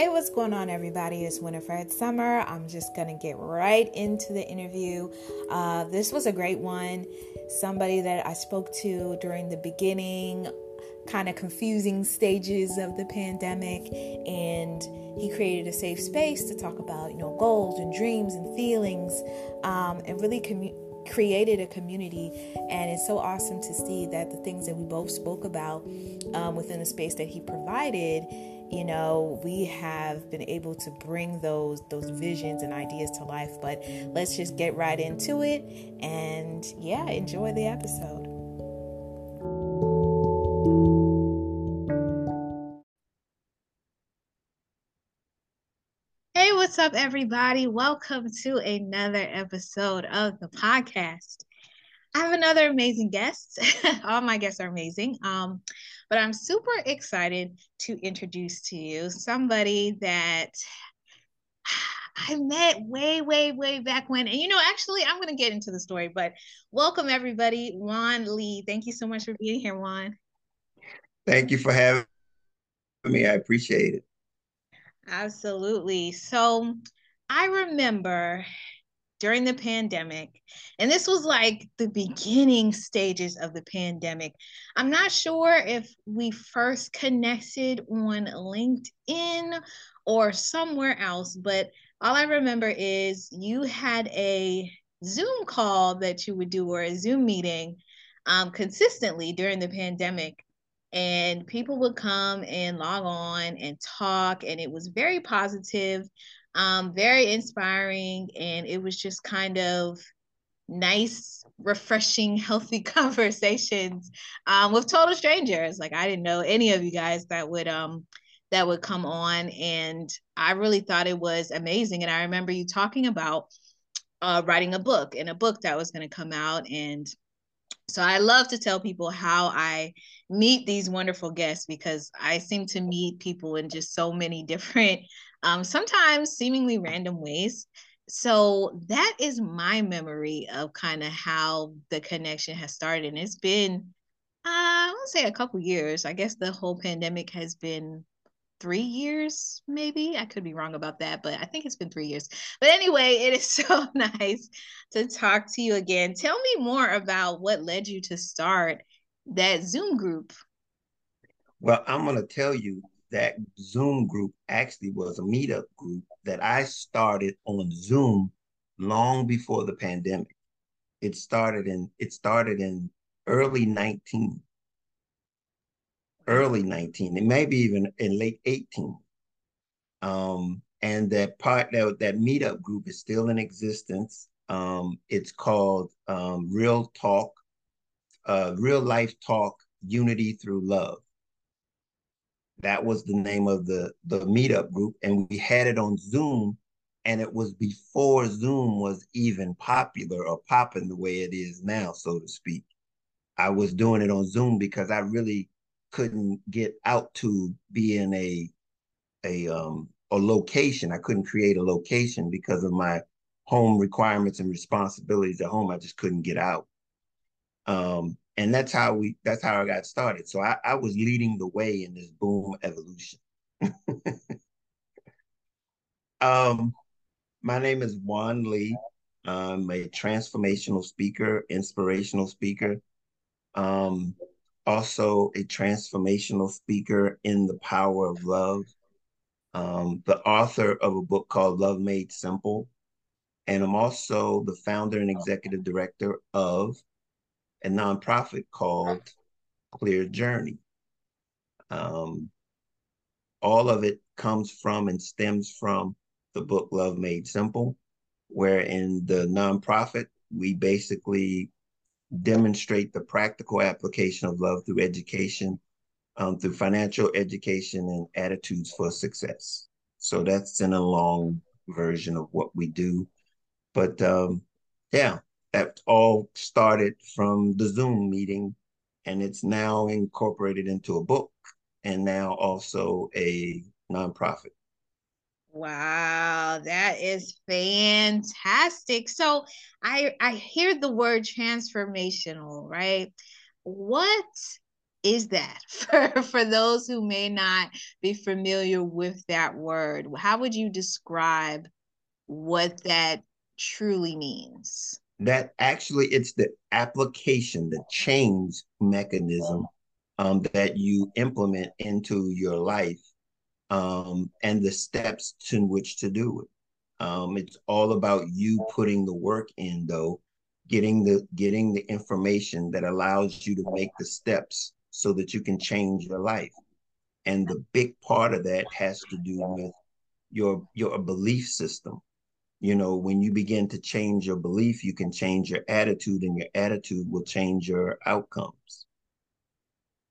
Hey, what's going on, everybody? It's Winifred Summer. I'm just going to get right into the interview. Uh, this was a great one. Somebody that I spoke to during the beginning, kind of confusing stages of the pandemic, and he created a safe space to talk about, you know, goals and dreams and feelings, um, and really commu- created a community and it's so awesome to see that the things that we both spoke about um, within the space that he provided you know we have been able to bring those those visions and ideas to life but let's just get right into it and yeah enjoy the episode. Hey what's up everybody? Welcome to another episode of the podcast I have another amazing guest. All my guests are amazing. Um, but I'm super excited to introduce to you somebody that I met way, way, way back when. And you know, actually, I'm going to get into the story, but welcome everybody. Juan Lee. Thank you so much for being here, Juan. Thank you for having me. I appreciate it. Absolutely. So I remember during the pandemic. And this was like the beginning stages of the pandemic. I'm not sure if we first connected on LinkedIn or somewhere else, but all I remember is you had a Zoom call that you would do or a Zoom meeting um, consistently during the pandemic. And people would come and log on and talk, and it was very positive um, very inspiring. And it was just kind of nice, refreshing, healthy conversations um, with total strangers. Like I didn't know any of you guys that would um that would come on, and I really thought it was amazing. And I remember you talking about uh, writing a book and a book that was going to come out, and so I love to tell people how I meet these wonderful guests because I seem to meet people in just so many different, um, sometimes seemingly random ways. So that is my memory of kind of how the connection has started. And it's been, uh, I to say a couple years. I guess the whole pandemic has been three years, maybe. I could be wrong about that, but I think it's been three years. But anyway, it is so nice to talk to you again. Tell me more about what led you to start that Zoom group. Well, I'm going to tell you that Zoom group actually was a meetup group that I started on Zoom long before the pandemic. It started in it started in early 19 early 19, and maybe even in late 18. Um, and that part that that meetup group is still in existence. Um, it's called um, Real Talk, uh, Real Life Talk, Unity Through Love. That was the name of the the meetup group, and we had it on Zoom, and it was before Zoom was even popular or popping the way it is now, so to speak. I was doing it on Zoom because I really couldn't get out to be in a a um a location. I couldn't create a location because of my home requirements and responsibilities at home. I just couldn't get out. Um, and that's how we that's how I got started. So I, I was leading the way in this boom evolution. um, my name is Juan Lee. I'm a transformational speaker, inspirational speaker. Um, also a transformational speaker in the power of love, um, the author of a book called Love Made Simple. And I'm also the founder and executive director of a nonprofit called Clear Journey. Um, all of it comes from and stems from the book Love Made Simple, where in the nonprofit, we basically demonstrate the practical application of love through education, um, through financial education and attitudes for success. So that's in a long version of what we do. But um, yeah, that all started from the Zoom meeting and it's now incorporated into a book and now also a nonprofit. Wow, that is fantastic. So I I hear the word transformational, right? What is that for, for those who may not be familiar with that word? How would you describe what that truly means? That actually it's the application, the change mechanism um, that you implement into your life um, and the steps to which to do it. Um, it's all about you putting the work in though, getting the getting the information that allows you to make the steps so that you can change your life. And the big part of that has to do with your your belief system. You know, when you begin to change your belief, you can change your attitude, and your attitude will change your outcomes.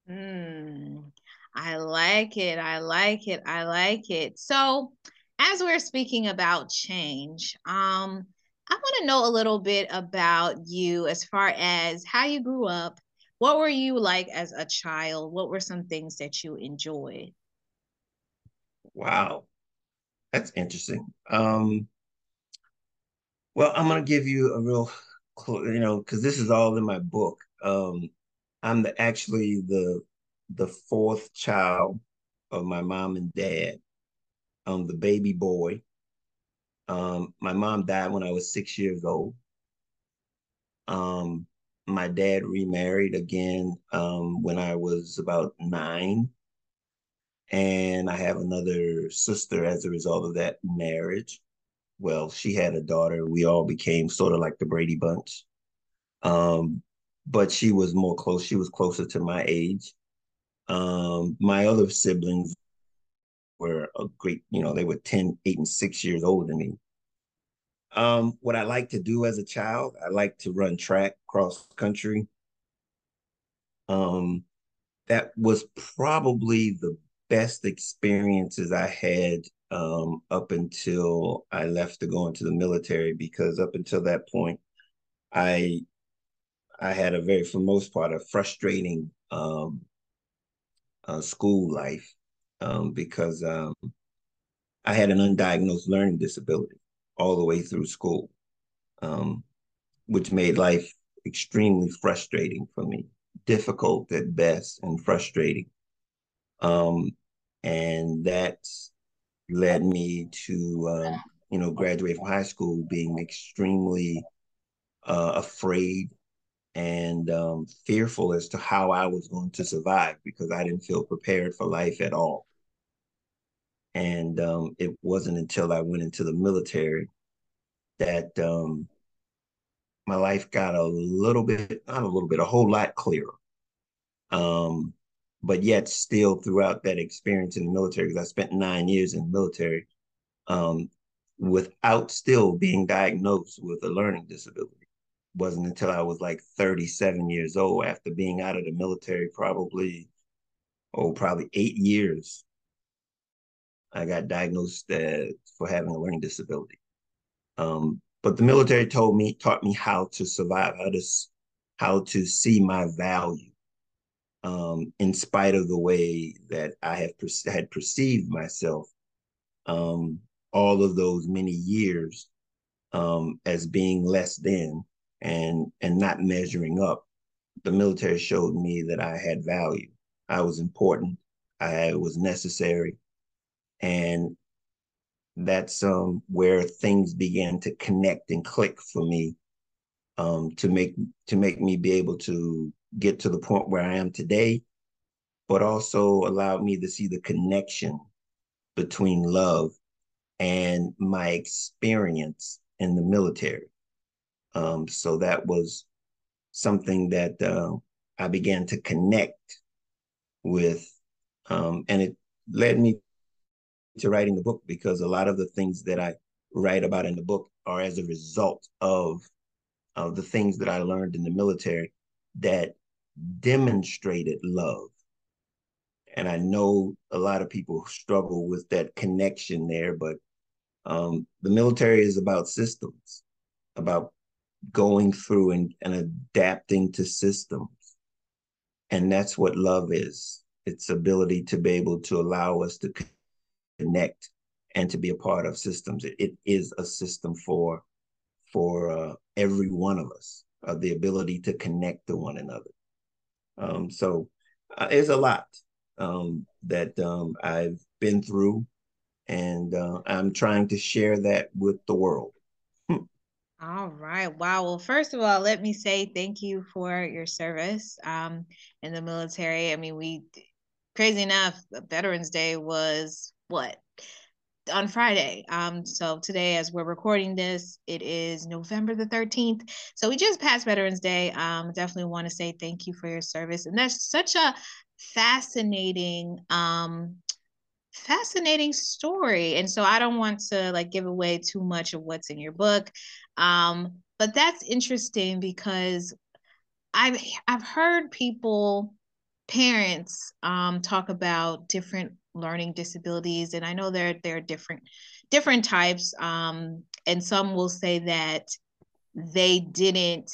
Mm, I like it. I like it. I like it. So, as we're speaking about change, um, I want to know a little bit about you as far as how you grew up. What were you like as a child? What were some things that you enjoyed? Wow, that's interesting. Um, well, I'm gonna give you a real, you know, because this is all in my book. Um, I'm the actually the the fourth child of my mom and dad. I'm the baby boy. Um, my mom died when I was six years old. Um, my dad remarried again um, when I was about nine. And I have another sister as a result of that marriage. Well, she had a daughter. We all became sort of like the Brady Bunch. Um, but she was more close. She was closer to my age. Um, my other siblings were a great, you know, they were 10, 8, and 6 years older than me. Um, what I like to do as a child, I like to run track cross country. Um, that was probably the best experiences I had um, up until I left to go into the military because up until that point, I I had a very, for most part, a frustrating um, uh, school life um, because um, I had an undiagnosed learning disability all the way through school, um, which made life extremely frustrating for me, difficult at best, and frustrating. Um, and that led me to, um, you know, graduate from high school being extremely uh, afraid and um, fearful as to how I was going to survive because I didn't feel prepared for life at all. And um, it wasn't until I went into the military that um, my life got a little bit, not a little bit, a whole lot clearer. Um, but yet, still throughout that experience in the military, because I spent nine years in the military, um, without still being diagnosed with a learning disability. Wasn't until I was like 37 years old after being out of the military probably oh probably 8 years I got diagnosed uh, for having a learning disability. Um, but the military told me taught me how to survive how to how to see my value um, in spite of the way that I have had perceived myself um, all of those many years um, as being less than and and not measuring up, the military showed me that I had value. I was important. I was necessary, and that's um, where things began to connect and click for me um, to make to make me be able to get to the point where I am today, but also allowed me to see the connection between love and my experience in the military. Um, so that was something that uh, I began to connect with, um, and it led me to writing the book because a lot of the things that I write about in the book are as a result of of the things that I learned in the military that demonstrated love. And I know a lot of people struggle with that connection there, but um, the military is about systems, about going through and, and adapting to systems. And that's what love is. Its ability to be able to allow us to connect and to be a part of systems. it, it is a system for for uh, every one of us, uh, the ability to connect to one another. Um, so uh, it's a lot um, that um, I've been through, and uh, I'm trying to share that with the world. All right. Wow. Well, first of all, let me say thank you for your service um, in the military. I mean, we, crazy enough, Veterans Day was what? On Friday. Um, so today, as we're recording this, it is November the 13th. So we just passed Veterans Day. Um, definitely want to say thank you for your service. And that's such a fascinating um fascinating story and so i don't want to like give away too much of what's in your book um but that's interesting because i've i've heard people parents um talk about different learning disabilities and i know there there are different different types um and some will say that they didn't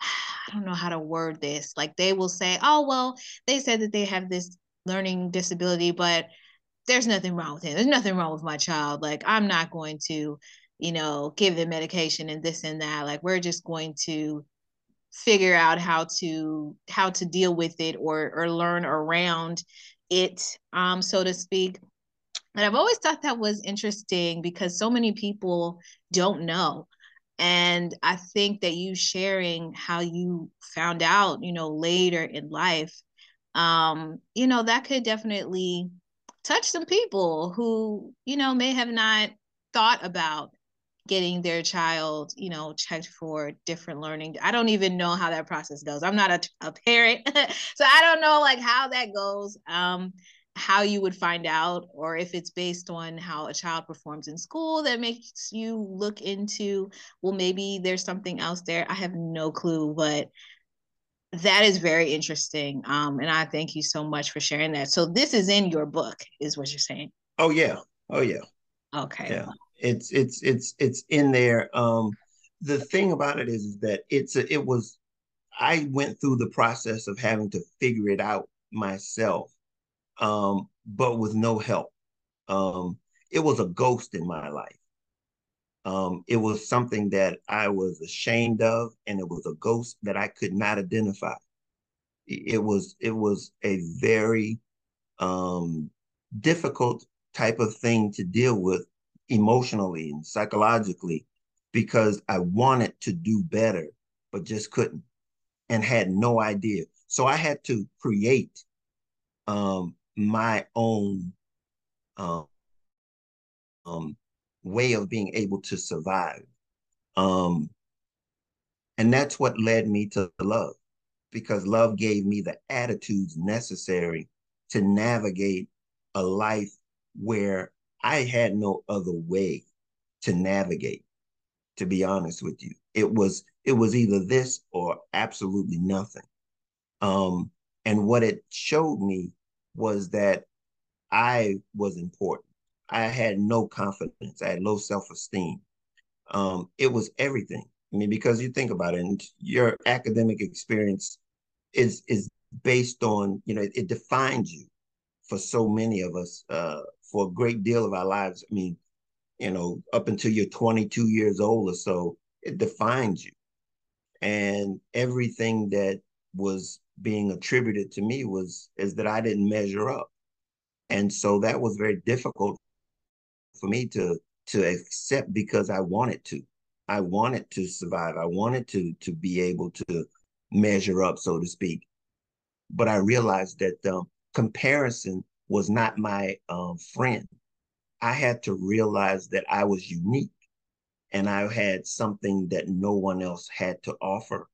I don't know how to word this. Like they will say, "Oh, well, they said that they have this learning disability, but there's nothing wrong with him. There's nothing wrong with my child. Like I'm not going to, you know, give them medication and this and that. Like we're just going to figure out how to how to deal with it or or learn around it, um, so to speak. And I've always thought that was interesting because so many people don't know. And I think that you sharing how you found out, you know, later in life, um, you know, that could definitely touch some people who, you know, may have not thought about getting their child, you know, checked for different learning. I don't even know how that process goes. I'm not a, a parent, so I don't know like how that goes. Um, how you would find out, or if it's based on how a child performs in school that makes you look into, well, maybe there's something else there. I have no clue, but that is very interesting. Um, and I thank you so much for sharing that. So this is in your book, is what you're saying? Oh yeah, oh yeah. Okay. Yeah, it's it's it's it's in there. Um, the thing about it is is that it's a, it was. I went through the process of having to figure it out myself, um, but with no help. Um, it was a ghost in my life. Um, it was something that I was ashamed of, and it was a ghost that I could not identify. It was it was a very um, difficult type of thing to deal with emotionally and psychologically because I wanted to do better, but just couldn't and had no idea. So I had to create um, my own um, um, way of being able to survive. Um, and that's what led me to love because love gave me the attitudes necessary to navigate a life where I had no other way to navigate to be honest with you it was it was either this or absolutely nothing um and what it showed me was that I was important I had no confidence. I had low self esteem. Um, it was everything. I mean, because you think about it, and your academic experience is is based on you know it, it defines you for so many of us uh, for a great deal of our lives. I mean, you know, up until you're 22 years old or so, it defines you, and everything that was being attributed to me was is that I didn't measure up, and so that was very difficult for me to to accept because I wanted to. I wanted to survive. I wanted to to be able to measure up, so to speak. But I realized that um, comparison was not my um, friend. I had to realize that I was unique and I had something that no one else had to offer.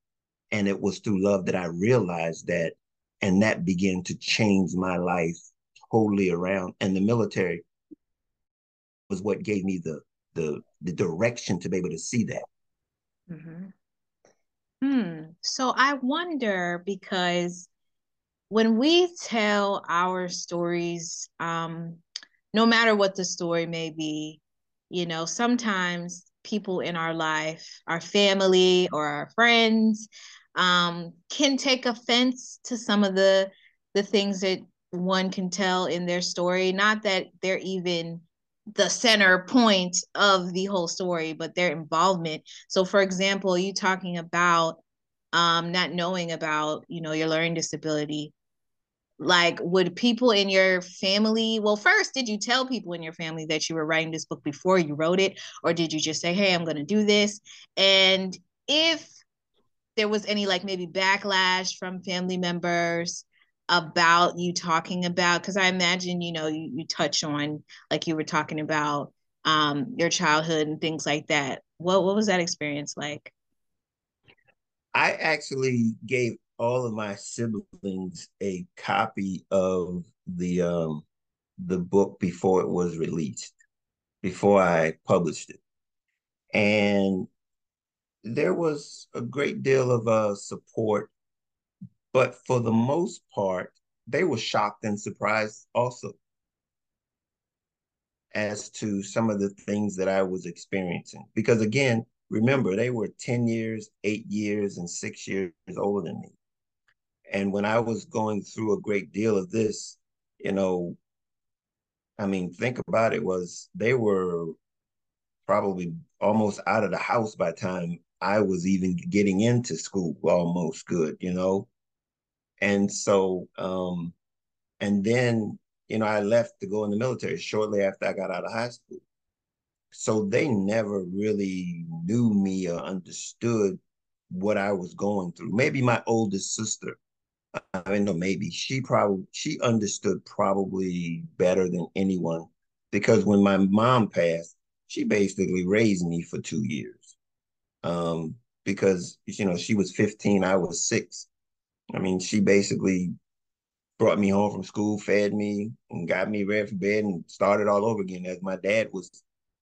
And it was through love that I realized that, and that began to change my life totally around. And the military was what gave me the the the direction to be able to see that. Mm-hmm. Hmm. So I wonder because when we tell our stories, um, no matter what the story may be, you know, sometimes people in our life, our family or our friends, um, can take offense to some of the the things that one can tell in their story. Not that they're even the center point of the whole story, but their involvement. So, for example, you talking about um, not knowing about you know your learning disability. Like would people in your family well first did you tell people in your family that you were writing this book before you wrote it? Or did you just say hey i'm going to do this? And if there was any like maybe backlash from family members about you talking about because i imagine you know you, you touch on like you were talking about um your childhood and things like that. What what was that experience like? I actually gave all of my siblings a copy of the um the book before it was released, before I published it. And there was a great deal of uh, support, but for the most part, they were shocked and surprised also as to some of the things that I was experiencing. Because again, remember, they were 10 years, eight years, and six years older than me. And when I was going through a great deal of this, you know, I mean, think about it, was they were probably almost out of the house by the time I was even getting into school almost good, you know? And so, um, and then, you know, I left to go in the military shortly after I got out of high school. So they never really knew me or understood what I was going through. Maybe my oldest sister I mean, no, maybe she probably she understood probably better than anyone because when my mom passed, she basically raised me for two years. Um, because you know she was 15, I was six. I mean, she basically brought me home from school, fed me, and got me ready for bed, and started all over again. As my dad was,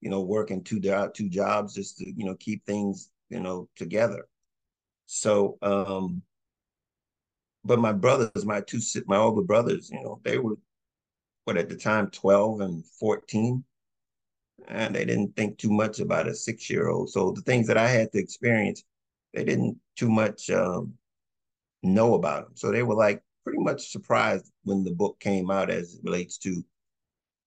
you know, working two two jobs just to you know keep things you know together. So um, but my brothers, my two, my older brothers, you know, they were, what at the time, 12 and 14. And they didn't think too much about a six year old. So the things that I had to experience, they didn't too much um, know about them. So they were like pretty much surprised when the book came out as it relates to,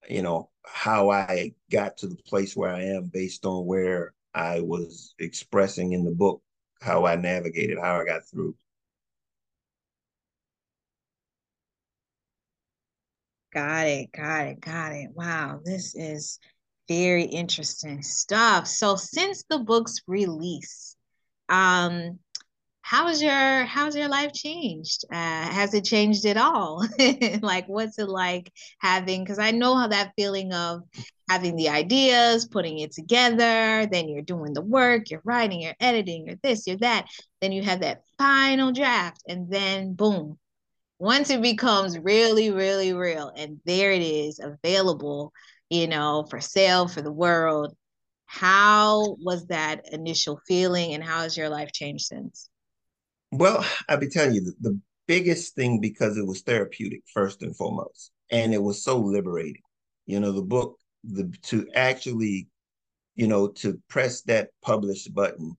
you know, how I got to the place where I am based on where I was expressing in the book, how I navigated, how I got through. Got it, got it, got it. Wow, this is very interesting stuff. So since the book's release, um, how's your how's your life changed? Uh, has it changed at all? like what's it like having because I know how that feeling of having the ideas, putting it together, then you're doing the work, you're writing, you're editing, you're this, you're that, then you have that final draft, and then boom, once it becomes really, really real and there it is available, you know, for sale for the world, how was that initial feeling and how has your life changed since? Well, I'll be telling you the, the biggest thing because it was therapeutic first and foremost, and it was so liberating. You know, the book, the to actually, you know, to press that publish button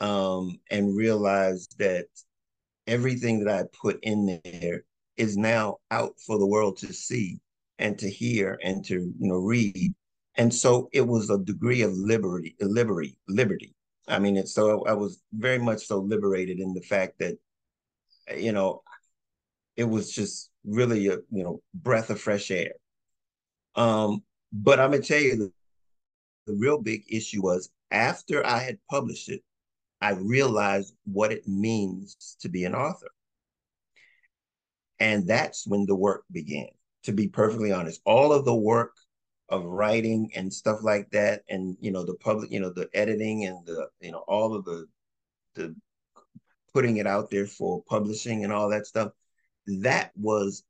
um, and realize that everything that I put in there is now out for the world to see and to hear and to you know read. And so it was a degree of liberty, liberty, liberty. I mean, so I was very much so liberated in the fact that, you know, it was just really a you know breath of fresh air. Um, but I'm gonna tell you the, the real big issue was after I had published it, I realized what it means to be an author. And that's when the work began, to be perfectly honest. All of the work of writing and stuff like that, and you know, the public, you know, the editing and the, you know, all of the the putting it out there for publishing and all that stuff, that was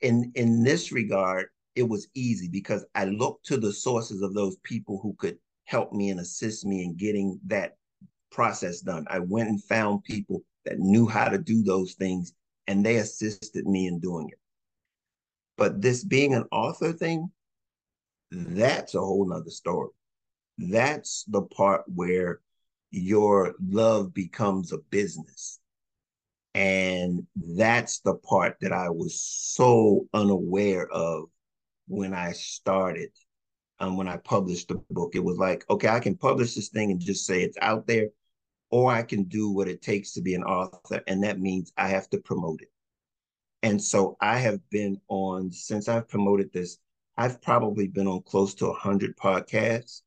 in in this regard, it was easy because I looked to the sources of those people who could help me and assist me in getting that process done. I went and found people that knew how to do those things and they assisted me in doing it. But this being an author thing, that's a whole nother story. That's the part where your love becomes a business. And that's the part that I was so unaware of when I started, um, when I published the book. It was like, okay, I can publish this thing and just say it's out there, or I can do what it takes to be an author, and that means I have to promote it. And so I have been on since I've promoted this. I've probably been on close to hundred podcasts.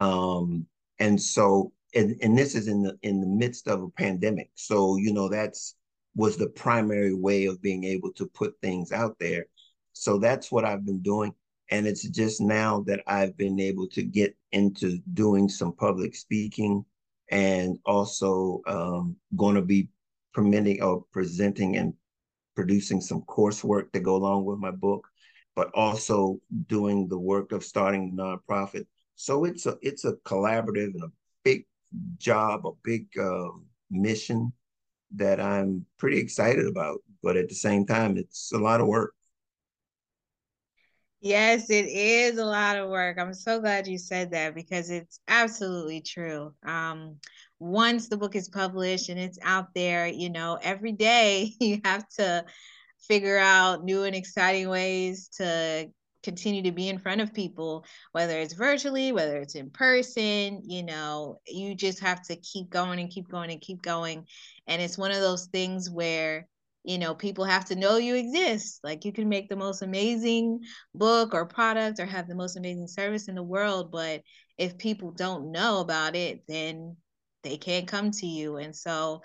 Um, and so and, and this is in the in the midst of a pandemic. So, you know, that's was the primary way of being able to put things out there. So that's what I've been doing. And it's just now that I've been able to get into doing some public speaking and also um, going to be permitting or presenting and producing some coursework to go along with my book, but also doing the work of starting a nonprofit. So it's a it's a collaborative and a big job, a big uh, mission that I'm pretty excited about. But at the same time, it's a lot of work. Yes, it is a lot of work. I'm so glad you said that because it's absolutely true. Um, once the book is published and it's out there, you know, every day you have to figure out new and exciting ways to continue to be in front of people, whether it's virtually, whether it's in person, you know, you just have to keep going and keep going and keep going. And it's one of those things where, you know, people have to know you exist. Like you can make the most amazing book or product or have the most amazing service in the world, but if people don't know about it, then they can't come to you. And so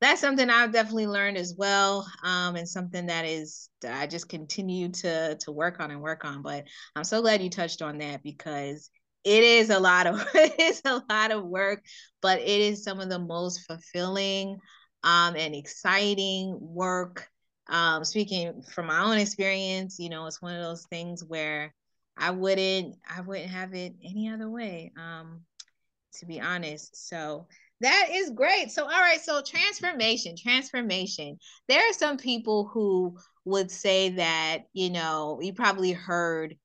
that's something I've definitely learned as well, um, and something that is I just continue to to work on and work on. But I'm so glad you touched on that because it is a lot of it is a lot of work, but it is some of the most fulfilling um, and exciting work. Um, speaking from my own experience, you know, it's one of those things where I wouldn't I wouldn't have it any other way. Um, to be honest. So that is great. So, all right. So, transformation, transformation. There are some people who would say that, you know, you probably heard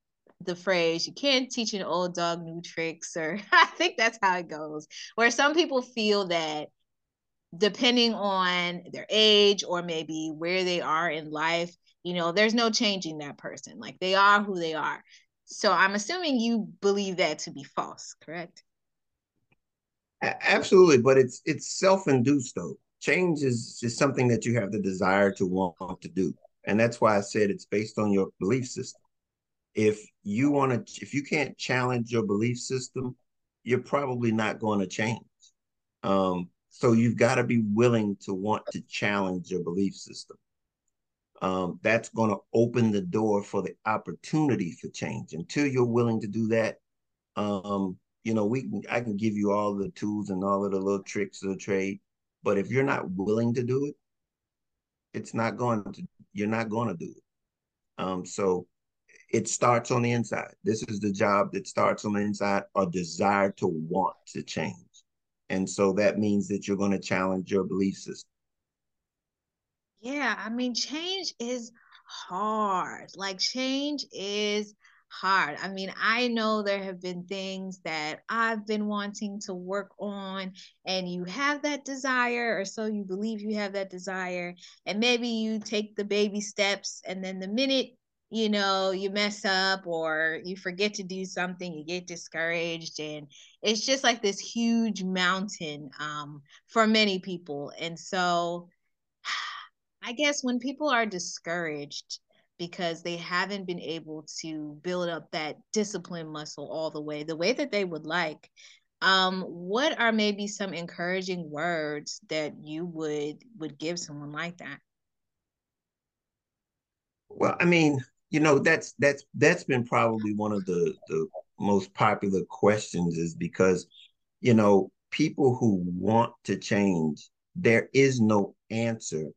the phrase, you can't teach an old dog new tricks, or I think that's how it goes, where some people feel that depending on their age or maybe where they are in life, you know, there's no changing that person. Like they are who they are. So, I'm assuming you believe that to be false, correct? Absolutely, but it's it's self-induced though. Change is is something that you have the desire to want to do, and that's why I said it's based on your belief system. If you want to, if you can't challenge your belief system, you're probably not going to change. Um, so you've got to be willing to want to challenge your belief system. Um, that's going to open the door for the opportunity for change. Until you're willing to do that, um, you know, we can I can give you all the tools and all of the little tricks of the trade, but if you're not willing to do it, it's not going to you're not going to do it. Um, so it starts on the inside. This is the job that starts on the inside, a desire to want to change. And so that means that you're going to challenge your belief system. Yeah, I mean, change is hard. Like, change is hard. I mean, I know there have been things that I've been wanting to work on, and you have that desire, or so you believe you have that desire, and maybe you take the baby steps, and then the minute you know you mess up or you forget to do something you get discouraged and it's just like this huge mountain um, for many people and so i guess when people are discouraged because they haven't been able to build up that discipline muscle all the way the way that they would like um what are maybe some encouraging words that you would would give someone like that? Well i mean you know that's that's that's been probably one of the the most popular questions is because you know people who want to change there is no answer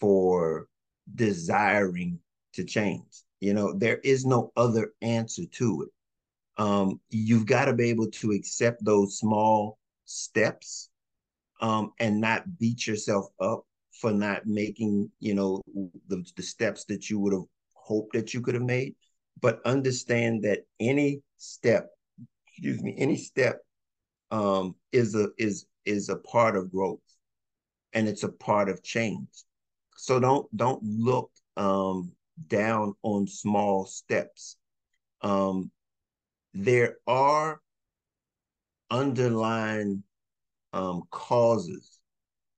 for desiring to change. You know, there is no other answer to it. Um, you've got to be able to accept those small steps um, and not beat yourself up for not making, you know, the, the steps that you would have hoped that you could have made. But understand that any step, excuse me, any step um, is a is is a part of growth, and it's a part of change. So don't don't look um, down on small steps. Um, there are underlying um, causes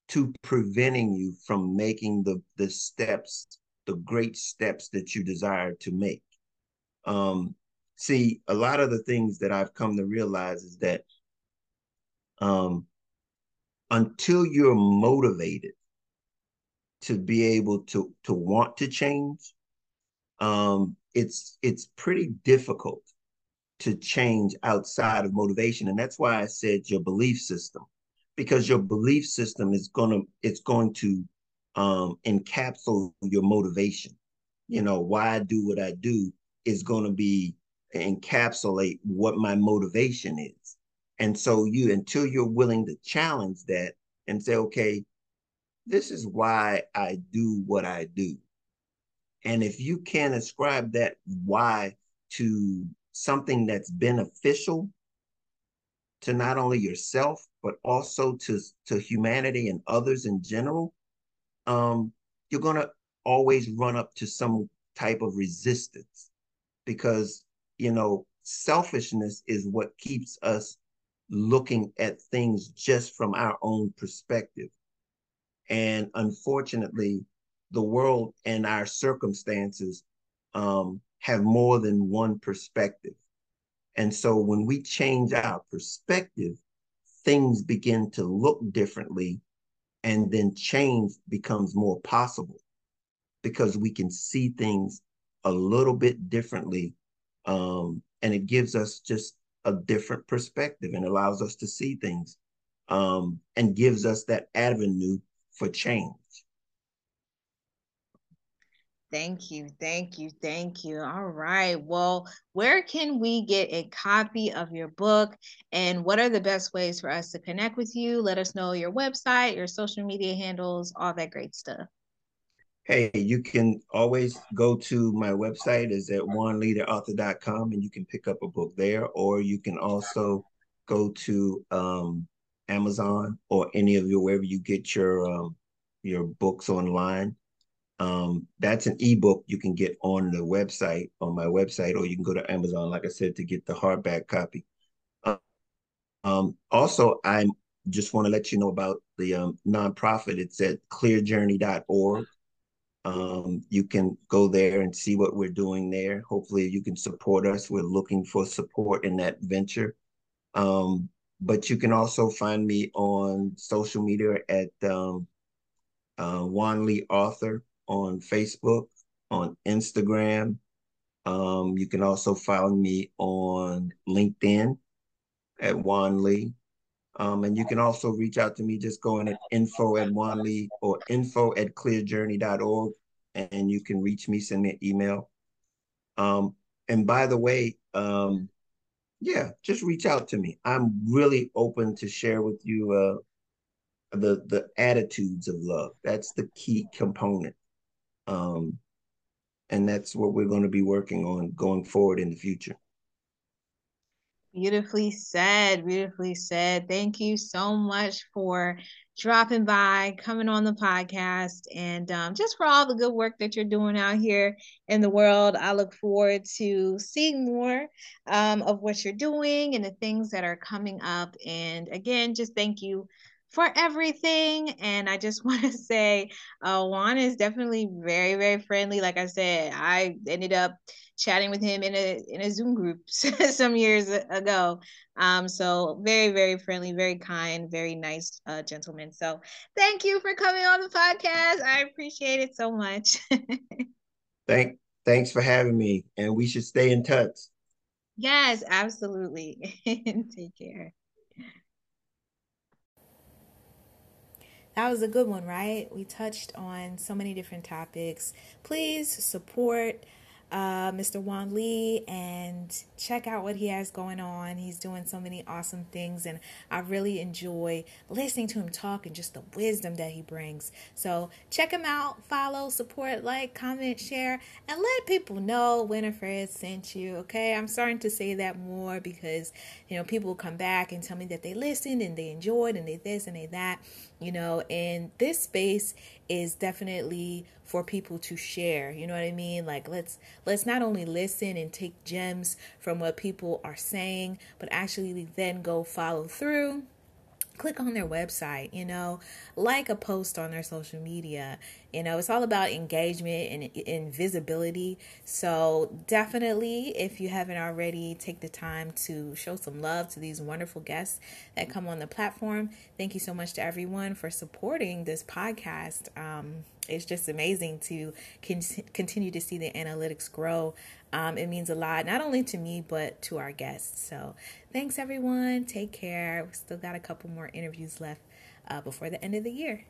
to preventing you from making the the steps, the great steps that you desire to make. Um, see, a lot of the things that I've come to realize is that um, until you're motivated to be able to to want to change, um, it's it's pretty difficult to change outside of motivation, and that's why I said your belief system, because your belief system is gonna it's going to um, encapsulate your motivation. You know why I do what I do is going to be encapsulate what my motivation is. And so you until you're willing to challenge that and say, okay, this is why I do what I do. And if you can't ascribe that why to something that's beneficial to not only yourself, but also to, to humanity and others in general, um, you're going to always run up to some type of resistance because, you know, selfishness is what keeps us looking at things just from our own perspective. And unfortunately, the world and our circumstances um, have more than one perspective. And so when we change our perspective, things begin to look differently and then change becomes more possible because we can see things a little bit differently um, and it gives us just a different perspective and allows us to see things um, and gives us that avenue for change. Thank you, thank you, thank you. All right. Well, where can we get a copy of your book and what are the best ways for us to connect with you? Let us know your website, your social media handles, all that great stuff. Hey, you can always go to my website is at juanleeauthor.com and you can pick up a book there, or you can also go to um, Amazon or any of your wherever you get your um, your books online. Um, that's an ebook you can get on the website on my website, or you can go to Amazon, like I said, to get the hardback copy. Um, also, I just want to let you know about the um, nonprofit. It's at clearjourney.org. Um, you can go there and see what we're doing there. Hopefully, you can support us. We're looking for support in that venture. Um, but you can also find me on social media at um, uh, Juan Lee Author on Facebook, on Instagram. Um, you can also find me on LinkedIn at Juan Lee. Um, and you can also reach out to me just going at info at Juan Lee or info at clearjourney.org. And you can reach me, send me an email. Um, and by the way, um, yeah, just reach out to me. I'm really open to share with you uh, the the attitudes of love. That's the key component, um, and that's what we're going to be working on going forward in the future. Beautifully said. Beautifully said. Thank you so much for dropping by, coming on the podcast, and um, just for all the good work that you're doing out here in the world. I look forward to seeing more um, of what you're doing and the things that are coming up. And again, just thank you for everything. And I just want to say, uh, Juan is definitely very, very friendly. Like I said, I ended up chatting with him in a in a Zoom group some years ago. Um, so very, very friendly, very kind, very nice uh, gentleman. So thank you for coming on the podcast. I appreciate it so much. Thank, thanks for having me, and we should stay in touch. Yes, absolutely. Take care. That was a good one, right? We touched on so many different topics. Please support uh, Mr. Juan Lee and check out what he has going on. He's doing so many awesome things, and I really enjoy listening to him talk and just the wisdom that he brings. So check him out, follow, support, like, comment, share, and let people know Winifred sent you. Okay, I'm starting to say that more because you know people come back and tell me that they listened and they enjoyed and they this and they that. You know, and this space is definitely for people to share you know what i mean? Like let's let's not only listen and take gems from what people are saying but actually then go follow through click on their website, you know, like a post on their social media. You know, it's all about engagement and, and visibility. So, definitely, if you haven't already, take the time to show some love to these wonderful guests that come on the platform. Thank you so much to everyone for supporting this podcast. Um, it's just amazing to con- continue to see the analytics grow. Um, it means a lot, not only to me, but to our guests. So thanks, everyone. Take care. We still got a couple more interviews left uh, before the end of the year.